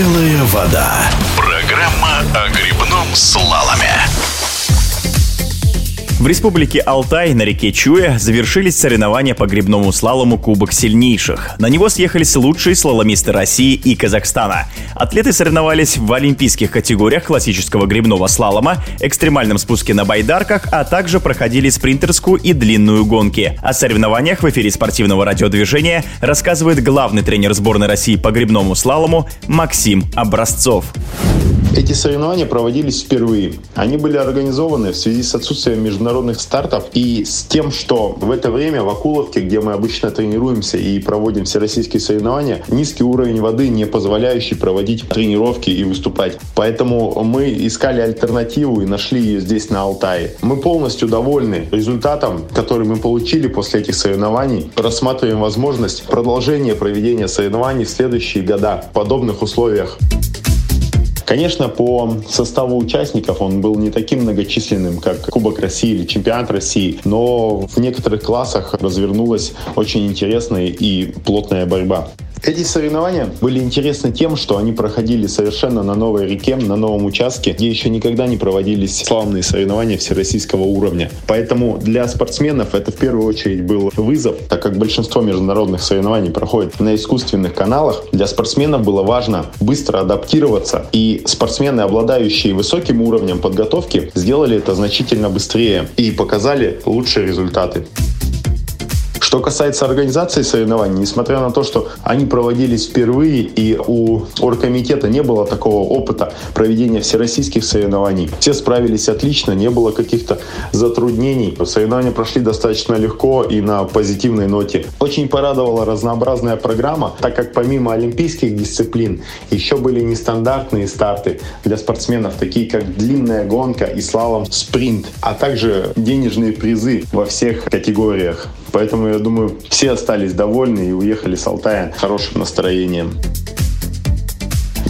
Белая вода. Программа о грибном слаломе. В республике Алтай на реке Чуя завершились соревнования по грибному слалому Кубок сильнейших. На него съехались лучшие слаломисты России и Казахстана. Атлеты соревновались в олимпийских категориях классического грибного слалома, экстремальном спуске на байдарках, а также проходили спринтерскую и длинную гонки. О соревнованиях в эфире спортивного радиодвижения рассказывает главный тренер сборной России по грибному слалому Максим Образцов. Эти соревнования проводились впервые. Они были организованы в связи с отсутствием международных стартов и с тем, что в это время в Акуловке, где мы обычно тренируемся и проводим всероссийские соревнования, низкий уровень воды, не позволяющий проводить тренировки и выступать. Поэтому мы искали альтернативу и нашли ее здесь, на Алтае. Мы полностью довольны результатом, который мы получили после этих соревнований. Рассматриваем возможность продолжения проведения соревнований в следующие года в подобных условиях. Конечно, по составу участников он был не таким многочисленным, как Кубок России или Чемпионат России, но в некоторых классах развернулась очень интересная и плотная борьба. Эти соревнования были интересны тем, что они проходили совершенно на новой реке, на новом участке, где еще никогда не проводились славные соревнования всероссийского уровня. Поэтому для спортсменов это в первую очередь был вызов, так как большинство международных соревнований проходит на искусственных каналах. Для спортсменов было важно быстро адаптироваться, и спортсмены, обладающие высоким уровнем подготовки, сделали это значительно быстрее и показали лучшие результаты. Что касается организации соревнований, несмотря на то, что они проводились впервые и у оргкомитета не было такого опыта проведения всероссийских соревнований, все справились отлично, не было каких-то затруднений. Соревнования прошли достаточно легко и на позитивной ноте. Очень порадовала разнообразная программа, так как помимо олимпийских дисциплин еще были нестандартные старты для спортсменов, такие как длинная гонка и слалом спринт, а также денежные призы во всех категориях. Поэтому я думаю, все остались довольны и уехали с Алтая хорошим настроением.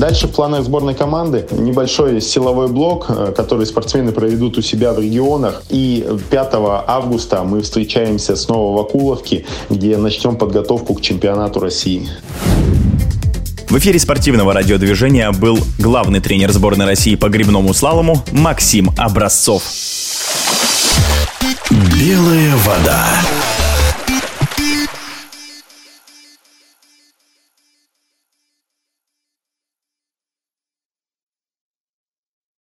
Дальше в планах сборной команды небольшой силовой блок, э, который спортсмены проведут у себя в регионах. И 5 августа мы встречаемся снова в Акуловке, где начнем подготовку к чемпионату России. В эфире спортивного радиодвижения был главный тренер сборной России по грибному слалому Максим Образцов. Белая вода.